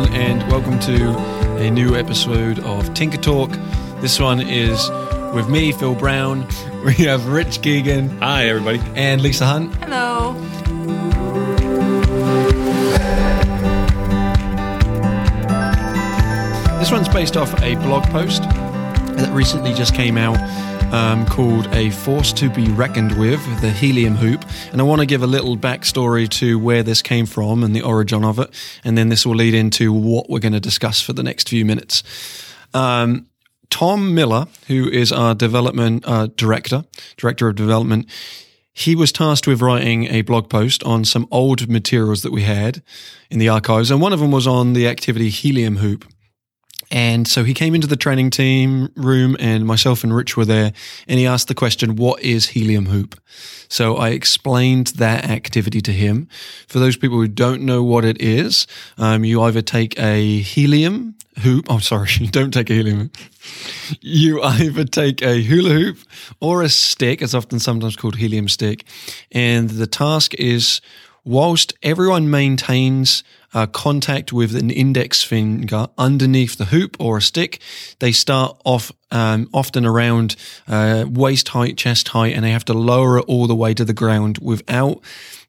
everyone, and welcome to a new episode of Tinker Talk. This one is with me, Phil Brown. We have Rich Keegan. Hi, everybody. And Lisa Hunt. Hello. This one's based off a blog post that recently just came out um, called A Force to Be Reckoned With, the Helium Hoop. And I want to give a little backstory to where this came from and the origin of it. And then this will lead into what we're going to discuss for the next few minutes. Um, Tom Miller, who is our development uh, director, director of development, he was tasked with writing a blog post on some old materials that we had in the archives. And one of them was on the activity Helium Hoop. And so he came into the training team room and myself and Rich were there and he asked the question, what is helium hoop? So I explained that activity to him. For those people who don't know what it is, um, you either take a helium hoop. Oh, sorry. You don't take a helium. You either take a hula hoop or a stick. It's often sometimes called helium stick. And the task is whilst everyone maintains uh, contact with an index finger underneath the hoop or a stick, they start off um, often around uh, waist height, chest height, and they have to lower it all the way to the ground without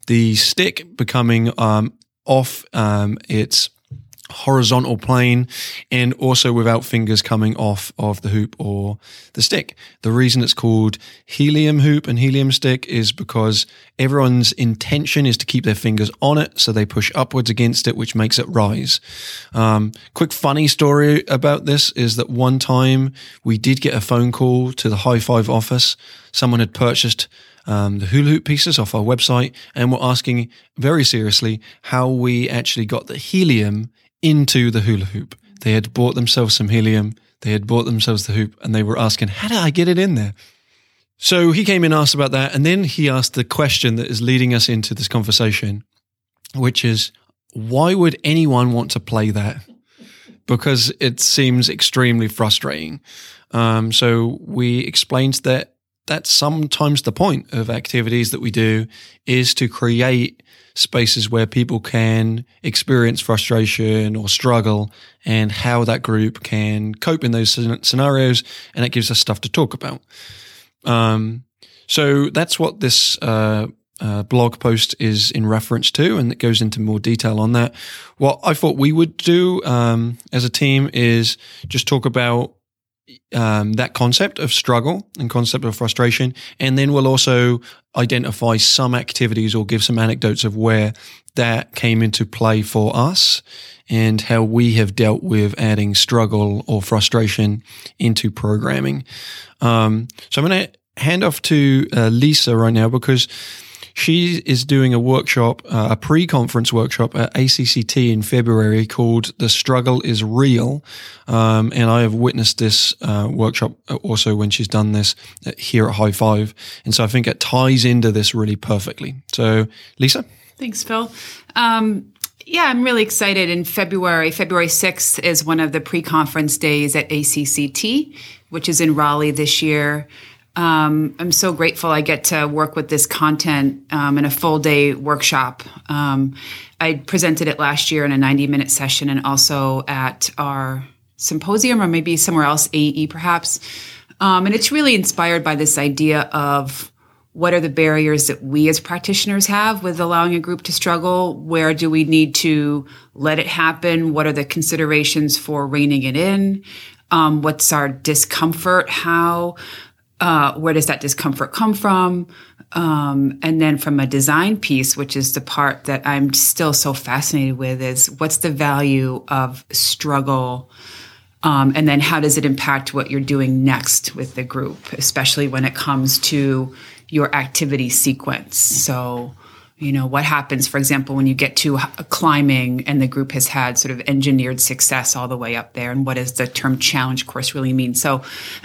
the stick becoming um, off um, its horizontal plane and also without fingers coming off of the hoop or the stick. The reason it's called helium hoop and helium stick is because everyone's intention is to keep their fingers on it. So they push upwards against it, which makes it rise. Um, quick funny story about this is that one time we did get a phone call to the high five office. Someone had purchased um, the hula hoop pieces off our website and were asking very seriously how we actually got the helium into the hula hoop. They had bought themselves some helium, they had bought themselves the hoop, and they were asking, How did I get it in there? So he came in asked about that. And then he asked the question that is leading us into this conversation, which is, Why would anyone want to play that? Because it seems extremely frustrating. Um, so we explained that that's sometimes the point of activities that we do is to create spaces where people can experience frustration or struggle and how that group can cope in those scenarios. And it gives us stuff to talk about. Um, so that's what this, uh, uh, blog post is in reference to, and it goes into more detail on that. What I thought we would do um, as a team is just talk about um, that concept of struggle and concept of frustration. And then we'll also identify some activities or give some anecdotes of where that came into play for us and how we have dealt with adding struggle or frustration into programming. Um, so I'm going to hand off to uh, Lisa right now because she is doing a workshop, uh, a pre conference workshop at ACCT in February called The Struggle is Real. Um, and I have witnessed this uh, workshop also when she's done this here at High Five. And so I think it ties into this really perfectly. So, Lisa? Thanks, Phil. Um, yeah, I'm really excited. In February, February 6th is one of the pre conference days at ACCT, which is in Raleigh this year. Um, I'm so grateful I get to work with this content um, in a full day workshop. Um, I presented it last year in a 90 minute session and also at our symposium or maybe somewhere else, AE perhaps. Um, and it's really inspired by this idea of what are the barriers that we as practitioners have with allowing a group to struggle? Where do we need to let it happen? What are the considerations for reining it in? Um, what's our discomfort? How uh, where does that discomfort come from? Um, and then from a design piece, which is the part that I'm still so fascinated with, is what's the value of struggle? Um, and then how does it impact what you're doing next with the group, especially when it comes to your activity sequence? So, you know, what happens, for example, when you get to climbing and the group has had sort of engineered success all the way up there? And what does the term challenge course really mean? So,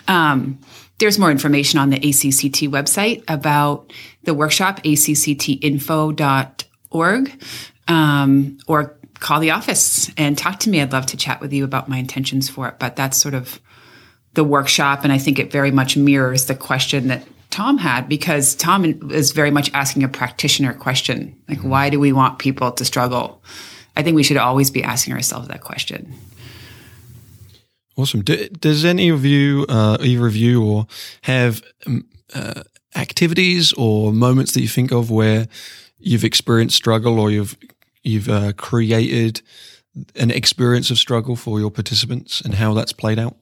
um, there's more information on the ACCT website about the workshop, acctinfo.org, um, or call the office and talk to me. I'd love to chat with you about my intentions for it. But that's sort of the workshop. And I think it very much mirrors the question that Tom had because Tom is very much asking a practitioner question like, why do we want people to struggle? I think we should always be asking ourselves that question. Awesome. Do, does any of you, uh, either of you, or have um, uh, activities or moments that you think of where you've experienced struggle or you've you've uh, created an experience of struggle for your participants and how that's played out?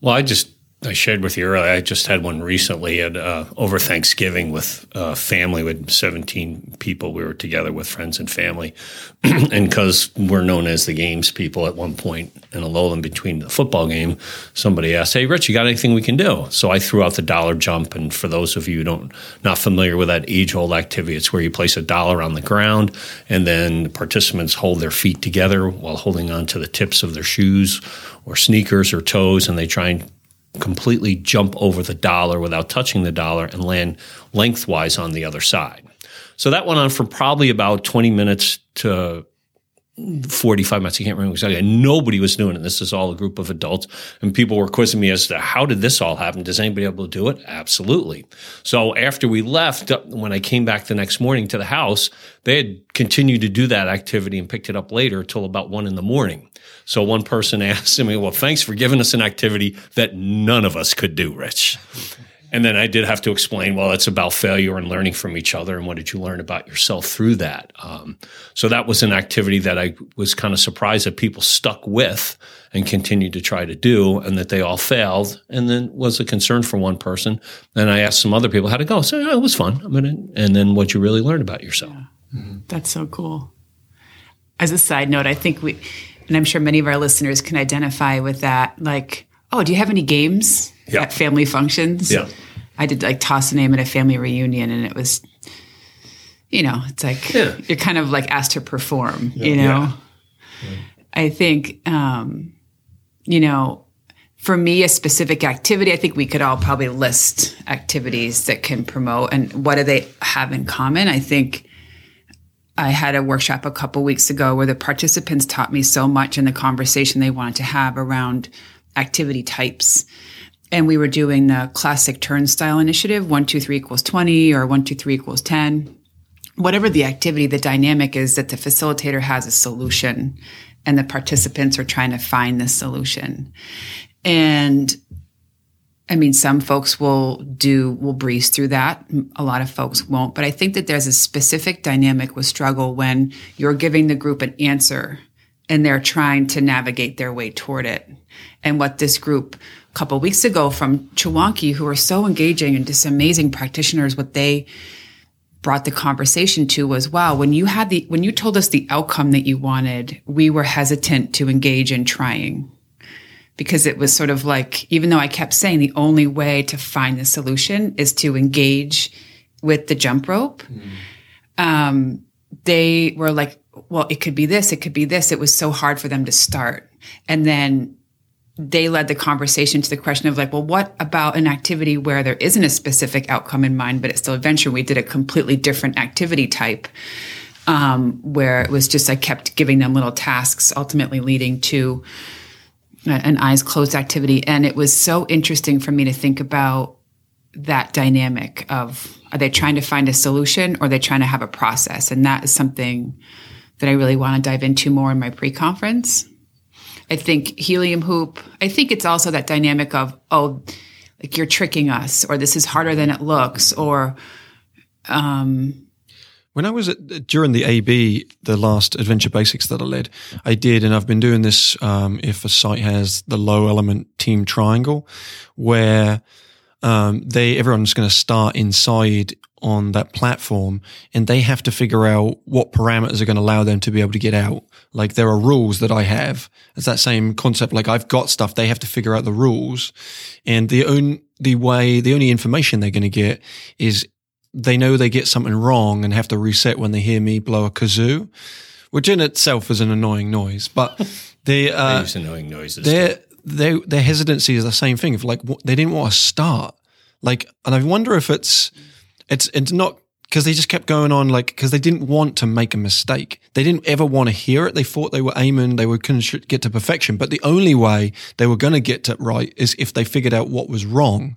Well, I just I shared with you earlier. I just had one recently at uh, over Thanksgiving with uh, family with 17 people. We were together with friends and family, and because we're known as the games people, at one point in a lull in between the football game, somebody asked, "Hey, Rich, you got anything we can do?" So I threw out the dollar jump. And for those of you don't not familiar with that age old activity, it's where you place a dollar on the ground, and then the participants hold their feet together while holding on to the tips of their shoes or sneakers or toes, and they try and completely jump over the dollar without touching the dollar and land lengthwise on the other side. So that went on for probably about 20 minutes to 45 minutes. I can't remember exactly. Nobody was doing it. This is all a group of adults. And people were quizzing me as to how did this all happen? Does anybody able to do it? Absolutely. So after we left, when I came back the next morning to the house, they had continued to do that activity and picked it up later till about one in the morning. So one person asked me, well, thanks for giving us an activity that none of us could do, Rich. And then I did have to explain, well, it's about failure and learning from each other. And what did you learn about yourself through that? Um, so that was an activity that I was kind of surprised that people stuck with and continued to try to do and that they all failed. And then was a concern for one person. And I asked some other people how to go. So oh, it was fun. I mean, and then what you really learn about yourself. Yeah. Mm-hmm. That's so cool. As a side note, I think we, and I'm sure many of our listeners can identify with that. Like, oh, do you have any games yeah. at family functions? Yeah. I did like toss a name at a family reunion, and it was, you know, it's like yeah. you're kind of like asked to perform. Yeah. You know, I think, um, you know, for me, a specific activity, I think we could all probably list activities that can promote and what do they have in common. I think I had a workshop a couple weeks ago where the participants taught me so much in the conversation they wanted to have around activity types. And we were doing the classic turnstile initiative, one, two, three equals 20 or one, two, three equals 10. Whatever the activity, the dynamic is that the facilitator has a solution and the participants are trying to find the solution. And I mean, some folks will do, will breeze through that. A lot of folks won't. But I think that there's a specific dynamic with struggle when you're giving the group an answer and they're trying to navigate their way toward it. And what this group a couple weeks ago from Chewonki, who are so engaging and just amazing practitioners, what they brought the conversation to was, wow, when you had the, when you told us the outcome that you wanted, we were hesitant to engage in trying because it was sort of like, even though I kept saying the only way to find the solution is to engage with the jump rope, mm. um, they were like, well, it could be this, it could be this. It was so hard for them to start. And then they led the conversation to the question of like, well, what about an activity where there isn't a specific outcome in mind, but it's still adventure? We did a completely different activity type. Um, where it was just I kept giving them little tasks, ultimately leading to an eyes closed activity. And it was so interesting for me to think about that dynamic of are they trying to find a solution or are they trying to have a process? And that is something that I really want to dive into more in my pre conference. I think helium hoop, I think it's also that dynamic of, oh, like you're tricking us, or this is harder than it looks, or um, when I was at, during the AB, the last Adventure Basics that I led, I did, and I've been doing this. Um, if a site has the low element team triangle, where um, they everyone's going to start inside on that platform, and they have to figure out what parameters are going to allow them to be able to get out. Like there are rules that I have. It's that same concept. Like I've got stuff, they have to figure out the rules, and the only the way the only information they're going to get is they know they get something wrong and have to reset when they hear me blow a kazoo, which in itself is an annoying noise. But the uh, annoying noises. Their their their hesitancy is the same thing. If like they didn't want to start, like, and I wonder if it's it's it's not because they just kept going on like because they didn't want to make a mistake they didn't ever want to hear it they thought they were aiming they were going to get to perfection but the only way they were going to get it right is if they figured out what was wrong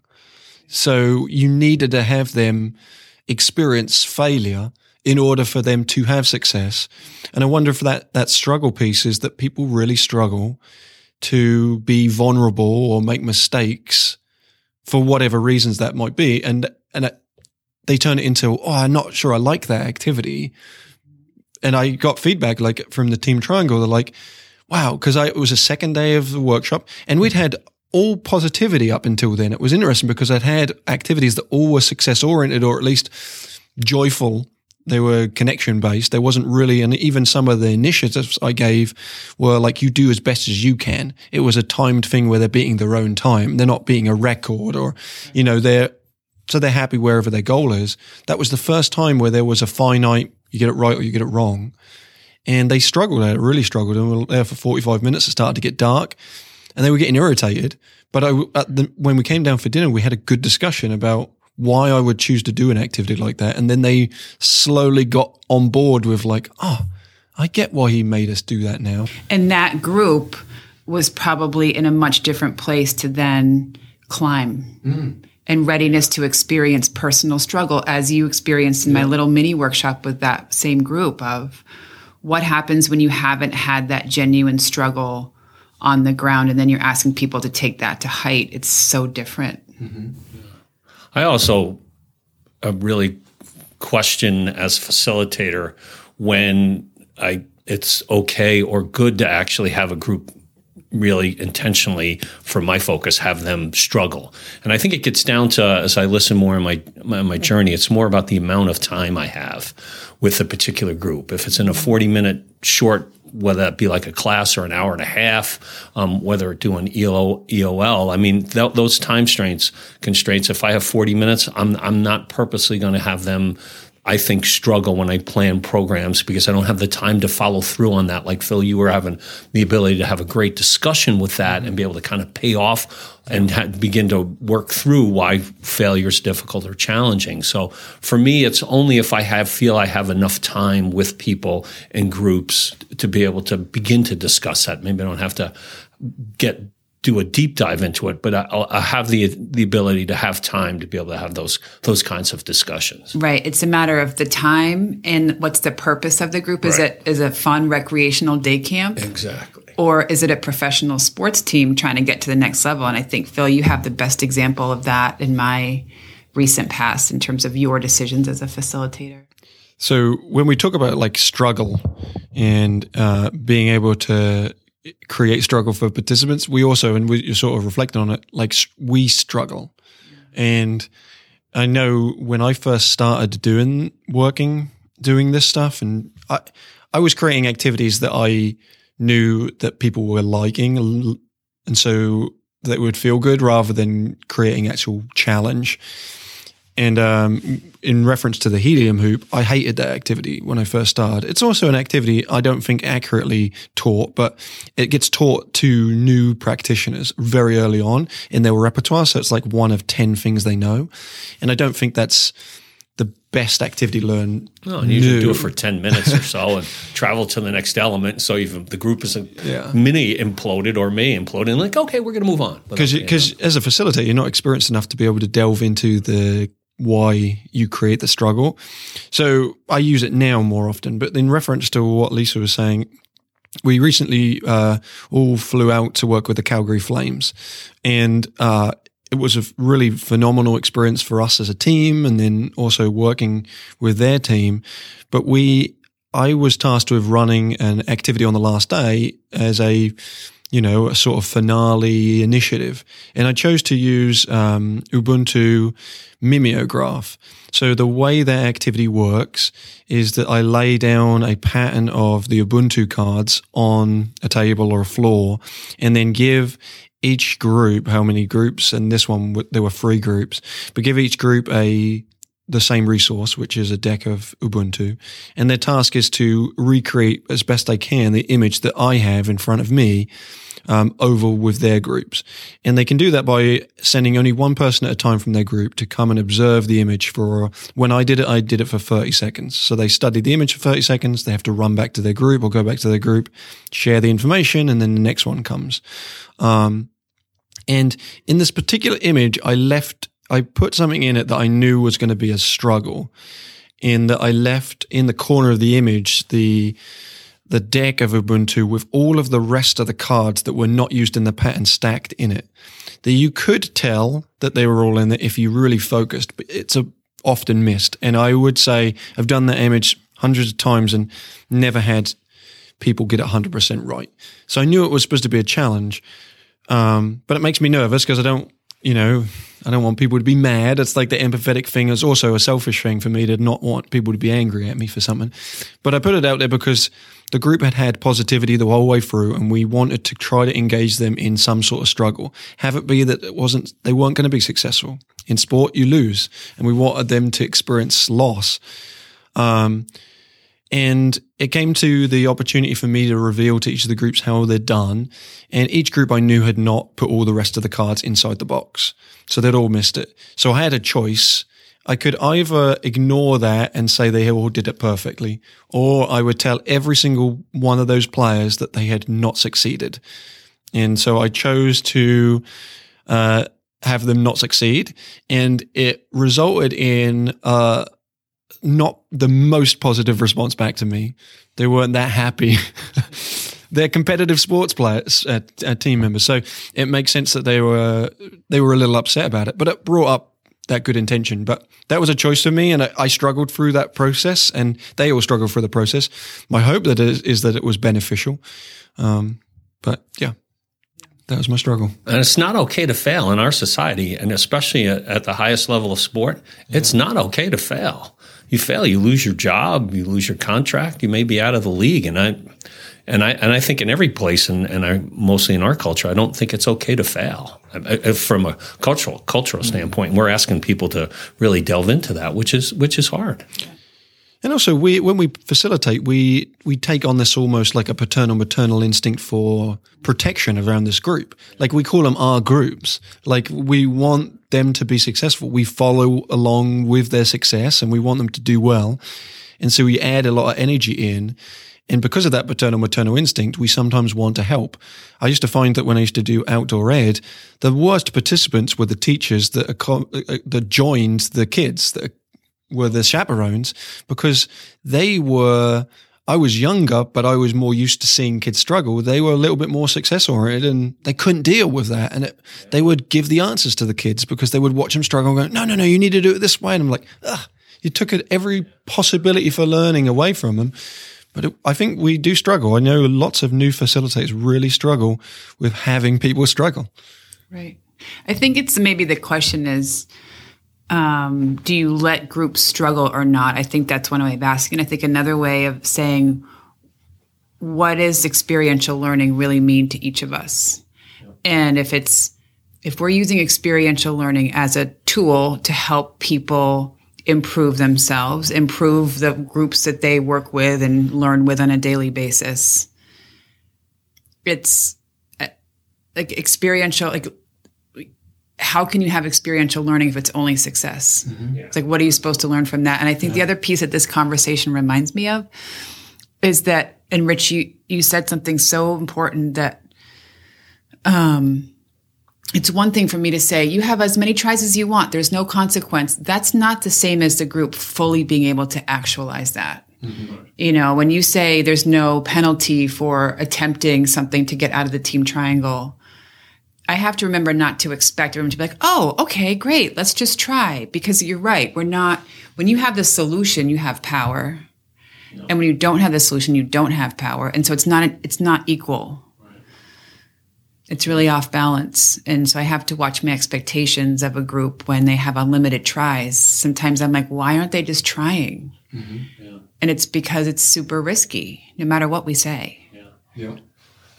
so you needed to have them experience failure in order for them to have success. And I wonder if that, that struggle piece is that people really struggle to be vulnerable or make mistakes for whatever reasons that might be. And, and they turn it into, oh, I'm not sure I like that activity. And I got feedback like from the team triangle. They're like, wow, because I it was a second day of the workshop and we'd had all positivity up until then. It was interesting because I'd had activities that all were success oriented or at least joyful. They were connection based. There wasn't really, and even some of the initiatives I gave were like, you do as best as you can. It was a timed thing where they're beating their own time. They're not beating a record or, you know, they're, so they're happy wherever their goal is. That was the first time where there was a finite, you get it right or you get it wrong. And they struggled at it, really struggled. And we were there for 45 minutes. It started to get dark and they were getting irritated. But I, the, when we came down for dinner, we had a good discussion about why I would choose to do an activity like that. And then they slowly got on board with like, oh, I get why he made us do that now. And that group was probably in a much different place to then climb. Mm. And readiness to experience personal struggle, as you experienced in yeah. my little mini workshop with that same group of what happens when you haven't had that genuine struggle on the ground and then you're asking people to take that to height it's so different mm-hmm. i also uh, really question as facilitator when i it's okay or good to actually have a group really intentionally for my focus have them struggle and i think it gets down to as i listen more in my, my, my journey it's more about the amount of time i have with a particular group if it's in a 40 minute short whether that be like a class or an hour and a half, um, whether doing EO, EOL. I mean, th- those time constraints, constraints. If I have 40 minutes, I'm, I'm not purposely going to have them I think struggle when I plan programs because I don't have the time to follow through on that. Like Phil, you were having the ability to have a great discussion with that and be able to kind of pay off and ha- begin to work through why failure is difficult or challenging. So for me, it's only if I have feel I have enough time with people and groups to be able to begin to discuss that. Maybe I don't have to get do a deep dive into it, but I, I, have the the ability to have time to be able to have those those kinds of discussions. Right. It's a matter of the time and what's the purpose of the group. Is right. it is a fun recreational day camp? Exactly. Or is it a professional sports team trying to get to the next level? And I think Phil, you have the best example of that in my recent past in terms of your decisions as a facilitator. So when we talk about like struggle and uh, being able to create struggle for participants. We also, and we, you're sort of reflecting on it, like we struggle. And I know when I first started doing working, doing this stuff, and I, I was creating activities that I knew that people were liking, and so that would feel good rather than creating actual challenge. And um, in reference to the helium hoop, I hated that activity when I first started. It's also an activity I don't think accurately taught, but it gets taught to new practitioners very early on in their repertoire. So it's like one of 10 things they know. And I don't think that's the best activity to learn. No, you usually do it for 10 minutes or so and travel to the next element. So if the group is yeah. mini imploded or may implode, and like, okay, we're going to move on. Because as a facilitator, you're not experienced enough to be able to delve into the why you create the struggle. So I use it now more often. But in reference to what Lisa was saying, we recently uh, all flew out to work with the Calgary Flames, and uh, it was a really phenomenal experience for us as a team, and then also working with their team. But we, I was tasked with running an activity on the last day as a you know, a sort of finale initiative. And I chose to use um, Ubuntu mimeograph. So the way that activity works is that I lay down a pattern of the Ubuntu cards on a table or a floor and then give each group, how many groups, and this one, there were three groups, but give each group a the same resource, which is a deck of Ubuntu. And their task is to recreate as best they can the image that I have in front of me um, over with their groups. And they can do that by sending only one person at a time from their group to come and observe the image for, when I did it, I did it for 30 seconds. So they study the image for 30 seconds. They have to run back to their group or go back to their group, share the information, and then the next one comes. Um, and in this particular image, I left I put something in it that I knew was going to be a struggle. in that I left in the corner of the image the the deck of Ubuntu with all of the rest of the cards that were not used in the pattern stacked in it. That you could tell that they were all in there if you really focused, but it's a, often missed. And I would say I've done that image hundreds of times and never had people get it 100% right. So I knew it was supposed to be a challenge. Um, but it makes me nervous because I don't you know, I don't want people to be mad. It's like the empathetic thing is also a selfish thing for me to not want people to be angry at me for something. But I put it out there because the group had had positivity the whole way through and we wanted to try to engage them in some sort of struggle. Have it be that it wasn't, they weren't going to be successful. In sport, you lose and we wanted them to experience loss. Um, and it came to the opportunity for me to reveal to each of the groups how they're done. And each group I knew had not put all the rest of the cards inside the box. So they'd all missed it. So I had a choice. I could either ignore that and say they all did it perfectly, or I would tell every single one of those players that they had not succeeded. And so I chose to, uh, have them not succeed. And it resulted in, uh, not the most positive response back to me. They weren't that happy. They're competitive sports players, uh, uh, team members, so it makes sense that they were they were a little upset about it. But it brought up that good intention. But that was a choice for me, and I, I struggled through that process, and they all struggled through the process. My hope that is, is that it was beneficial. Um, but yeah, that was my struggle. And it's not okay to fail in our society, and especially at, at the highest level of sport. Yeah. It's not okay to fail you fail, you lose your job, you lose your contract, you may be out of the league. And I, and I, and I think in every place, and, and I mostly in our culture, I don't think it's okay to fail. From a cultural cultural standpoint, we're asking people to really delve into that, which is which is hard. And also, we when we facilitate, we we take on this almost like a paternal maternal instinct for protection around this group. Like we call them our groups. Like we want them to be successful. We follow along with their success, and we want them to do well. And so we add a lot of energy in. And because of that paternal maternal instinct, we sometimes want to help. I used to find that when I used to do outdoor ed, the worst participants were the teachers that, uh, that joined the kids that were the chaperones because they were I was younger, but I was more used to seeing kids struggle. They were a little bit more success oriented and they couldn't deal with that. And it, they would give the answers to the kids because they would watch them struggle and go, no, no, no, you need to do it this way. And I'm like, Ugh, you took every possibility for learning away from them. But it, I think we do struggle. I know lots of new facilitators really struggle with having people struggle. Right. I think it's maybe the question is, um, do you let groups struggle or not? I think that's one way of asking. I think another way of saying, what does experiential learning really mean to each of us? And if it's if we're using experiential learning as a tool to help people improve themselves, improve the groups that they work with and learn with on a daily basis, it's uh, like experiential like how can you have experiential learning if it's only success? Mm-hmm. Yeah. It's like, what are you supposed to learn from that? And I think yeah. the other piece that this conversation reminds me of is that, and Rich, you, you said something so important that, um, it's one thing for me to say, you have as many tries as you want. There's no consequence. That's not the same as the group fully being able to actualize that. Mm-hmm. You know, when you say there's no penalty for attempting something to get out of the team triangle, I have to remember not to expect everyone to be like, oh, okay, great, let's just try. Because you're right. We're not, when you have the solution, you have power. No. And when you don't have the solution, you don't have power. And so it's not, it's not equal. Right. It's really off balance. And so I have to watch my expectations of a group when they have unlimited tries. Sometimes I'm like, why aren't they just trying? Mm-hmm. Yeah. And it's because it's super risky, no matter what we say. Yeah. Yeah.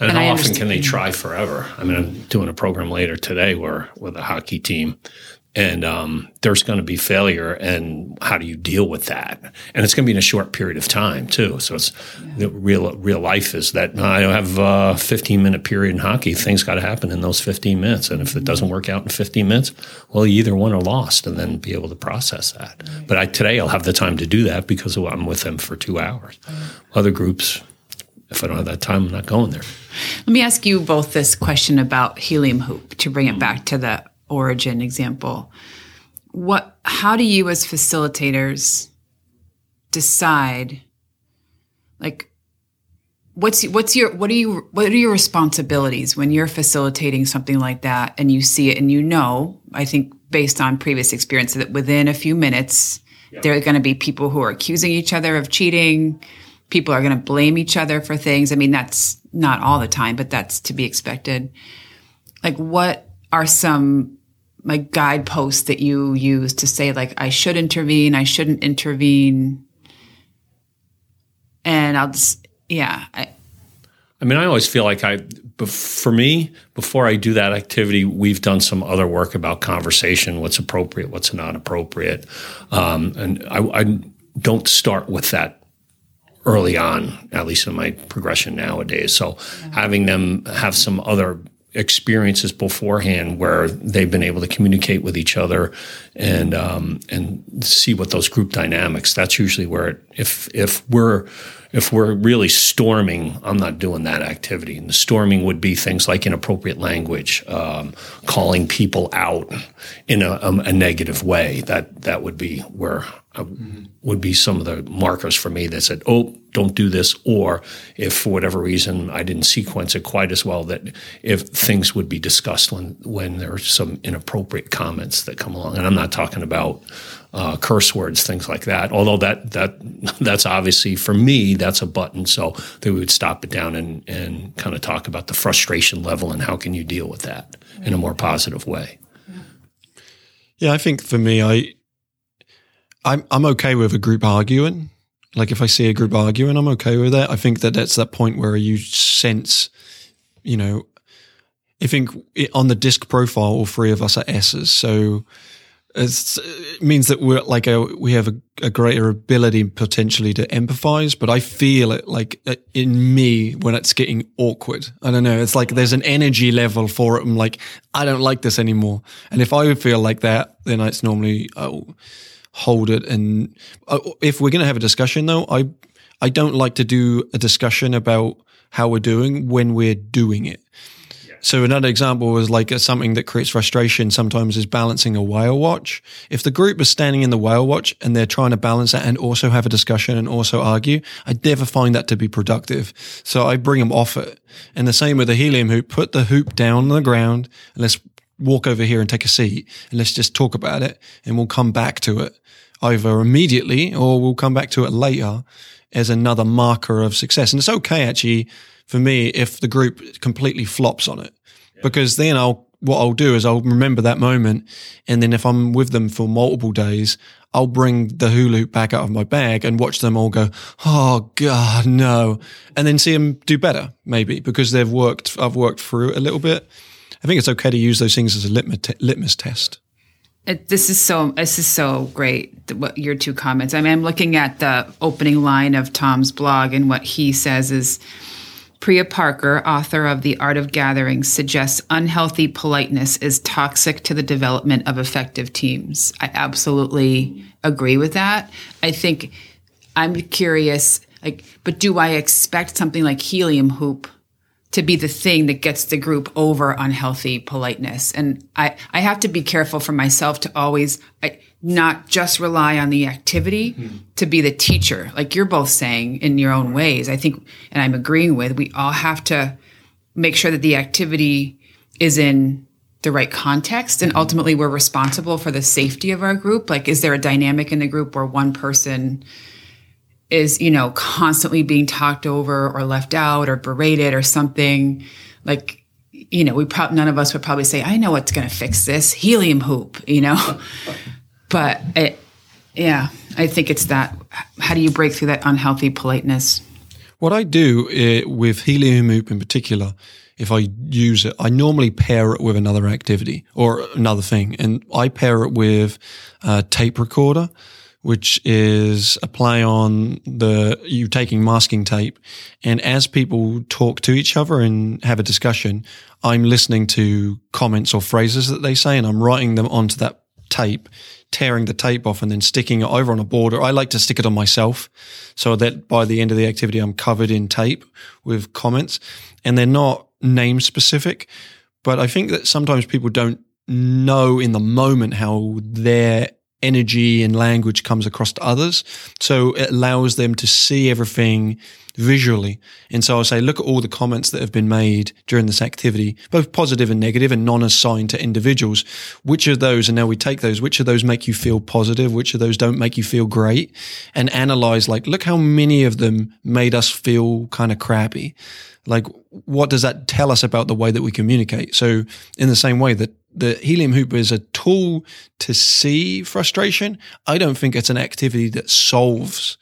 And, and how often can they try forever? I mean, I'm doing a program later today where with a hockey team, and um, there's going to be failure, and how do you deal with that? And it's going to be in a short period of time too. So it's yeah. the real real life is that I have a 15 minute period in hockey. Things got to happen in those 15 minutes, and if it doesn't work out in 15 minutes, well, you either won or lost, and then be able to process that. But I, today I'll have the time to do that because I'm with them for two hours. Other groups if I don't have that time, I'm not going there. Let me ask you both this question about helium hoop to bring it back to the origin example. What, how do you as facilitators decide like what's what's your what are you what are your responsibilities when you're facilitating something like that and you see it and you know i think based on previous experience that within a few minutes there are going to be people who are accusing each other of cheating people are going to blame each other for things. I mean that's not all the time but that's to be expected. Like what are some like guideposts that you use to say like i should intervene i shouldn't intervene? And i'll just yeah I, I mean, I always feel like I, for me, before I do that activity, we've done some other work about conversation, what's appropriate, what's not appropriate. Um, and I, I, don't start with that early on, at least in my progression nowadays. So having them have some other experiences beforehand where they've been able to communicate with each other and um, and see what those group dynamics. That's usually where it, if if we're if we're really storming, I'm not doing that activity. And the storming would be things like inappropriate language, um, calling people out in a, a, a, negative way. That that would be where mm-hmm. would be some of the markers for me that said, "Oh, don't do this," or if for whatever reason I didn't sequence it quite as well, that if things would be discussed when when there are some inappropriate comments that come along. And I'm not talking about uh, curse words, things like that. Although that that that's obviously for me that's a button, so that we would stop it down and and kind of talk about the frustration level and how can you deal with that in a more positive way. Yeah, I think for me, I I'm I'm okay with a group arguing. Like if I see a group arguing, I'm okay with that. I think that that's that point where you sense, you know, I think on the disc profile, all three of us are S's. So it means that we're like a, we have a, a, greater ability potentially to empathize, but I feel it like uh, in me when it's getting awkward. I don't know. It's like there's an energy level for it. I'm like, I don't like this anymore. And if I feel like that, then it's normally I'll hold it. And uh, if we're going to have a discussion though, I, I don't like to do a discussion about how we're doing when we're doing it. So another example was like a, something that creates frustration sometimes is balancing a whale watch. If the group is standing in the whale watch and they're trying to balance that and also have a discussion and also argue, I never find that to be productive. So I bring them off it. And the same with the helium hoop, put the hoop down on the ground and let's walk over here and take a seat and let's just talk about it and we'll come back to it either immediately or we'll come back to it later as another marker of success. And it's okay actually for me if the group completely flops on it, yeah. because then I'll what I'll do is I'll remember that moment, and then if I'm with them for multiple days, I'll bring the hula hoop back out of my bag and watch them all go, "Oh God, no," and then see them do better, maybe because they've worked. I've worked through it a little bit. I think it's okay to use those things as a litmus, litmus test. It, this is so this is so great. What your two comments. I mean, I'm looking at the opening line of Tom's blog, and what he says is Priya Parker, author of The Art of Gathering, suggests unhealthy politeness is toxic to the development of effective teams. I absolutely agree with that. I think I'm curious, like, but do I expect something like helium hoop to be the thing that gets the group over unhealthy politeness? And I, I have to be careful for myself to always, I, not just rely on the activity mm-hmm. to be the teacher, like you're both saying in your own ways. I think, and I'm agreeing with, we all have to make sure that the activity is in the right context. And ultimately, we're responsible for the safety of our group. Like, is there a dynamic in the group where one person is, you know, constantly being talked over or left out or berated or something? Like, you know, we probably none of us would probably say, "I know what's going to fix this helium hoop," you know. But it, yeah, I think it's that. How do you break through that unhealthy politeness? What I do uh, with helium hoop in particular, if I use it, I normally pair it with another activity or another thing, and I pair it with a tape recorder, which is a play on the you taking masking tape, and as people talk to each other and have a discussion, I'm listening to comments or phrases that they say, and I'm writing them onto that tape tearing the tape off and then sticking it over on a border. I like to stick it on myself so that by the end of the activity, I'm covered in tape with comments and they're not name specific. But I think that sometimes people don't know in the moment how their energy and language comes across to others. So it allows them to see everything visually. And so I'll say, look at all the comments that have been made during this activity, both positive and negative and non-assigned to individuals. Which of those, and now we take those, which of those make you feel positive? Which of those don't make you feel great? And analyze like, look how many of them made us feel kind of crappy. Like, what does that tell us about the way that we communicate? So in the same way that the helium hoop is a tool to see frustration, I don't think it's an activity that solves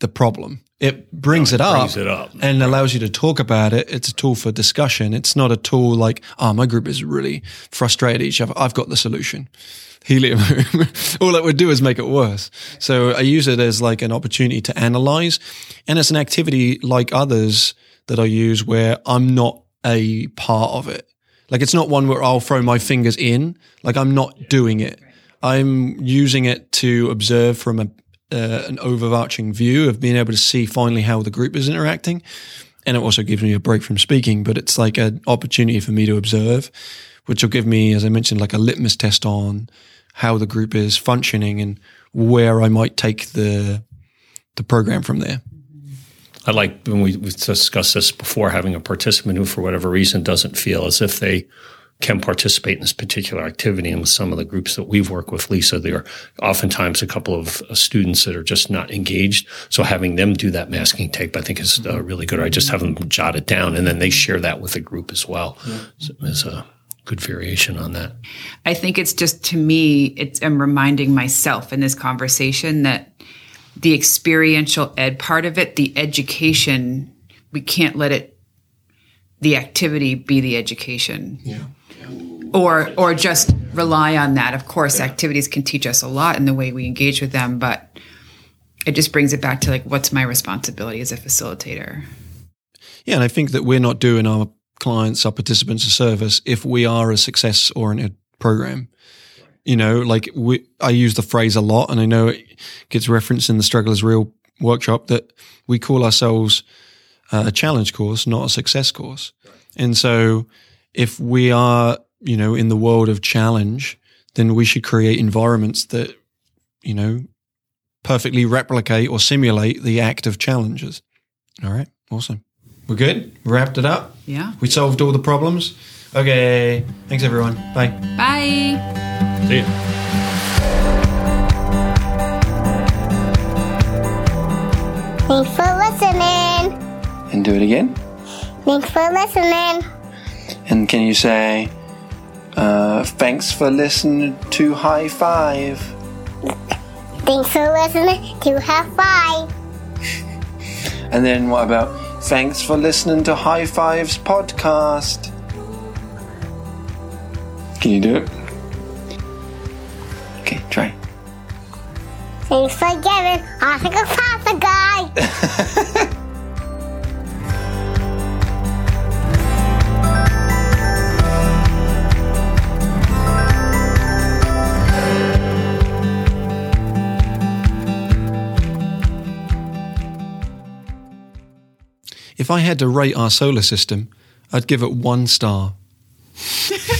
the problem. It brings, no, it, it, up brings it up and allows you to talk about it. It's a tool for discussion. It's not a tool like, oh, my group is really frustrated each other. I've got the solution. Helium. All it would do is make it worse. So I use it as like an opportunity to analyze. And it's an activity like others that I use where I'm not a part of it. Like it's not one where I'll throw my fingers in. Like I'm not doing it. I'm using it to observe from a, uh, an overarching view of being able to see finally how the group is interacting. And it also gives me a break from speaking, but it's like an opportunity for me to observe, which will give me, as I mentioned, like a litmus test on how the group is functioning and where I might take the the program from there. I like when we, we discussed this before having a participant who, for whatever reason, doesn't feel as if they can participate in this particular activity. And with some of the groups that we've worked with, Lisa, there are oftentimes a couple of uh, students that are just not engaged. So having them do that masking tape, I think is uh, really good. I just have them jot it down and then they share that with the group as well. Yeah. So as a good variation on that. I think it's just to me, it's I'm reminding myself in this conversation that the experiential ed part of it, the education, we can't let it the activity be the education. Yeah. Or or just rely on that. Of course, yeah. activities can teach us a lot in the way we engage with them, but it just brings it back to like what's my responsibility as a facilitator. Yeah, and I think that we're not doing our clients, our participants a service if we are a success oriented program. You know, like we, I use the phrase a lot, and I know it gets referenced in the Struggle is Real workshop that we call ourselves a challenge course, not a success course. And so, if we are, you know, in the world of challenge, then we should create environments that, you know, perfectly replicate or simulate the act of challenges. All right, awesome. We're good. Wrapped it up. Yeah. We solved all the problems. Okay. Thanks, everyone. Bye. Bye. See you. Thanks for listening. And do it again. Thanks for listening. And can you say, uh, thanks for listening to High Five? Thanks for listening to High Five. and then what about, thanks for listening to High Five's podcast? Can you do it? Okay, try. Thanks for giving us a guy. If I had to rate our solar system, I'd give it one star.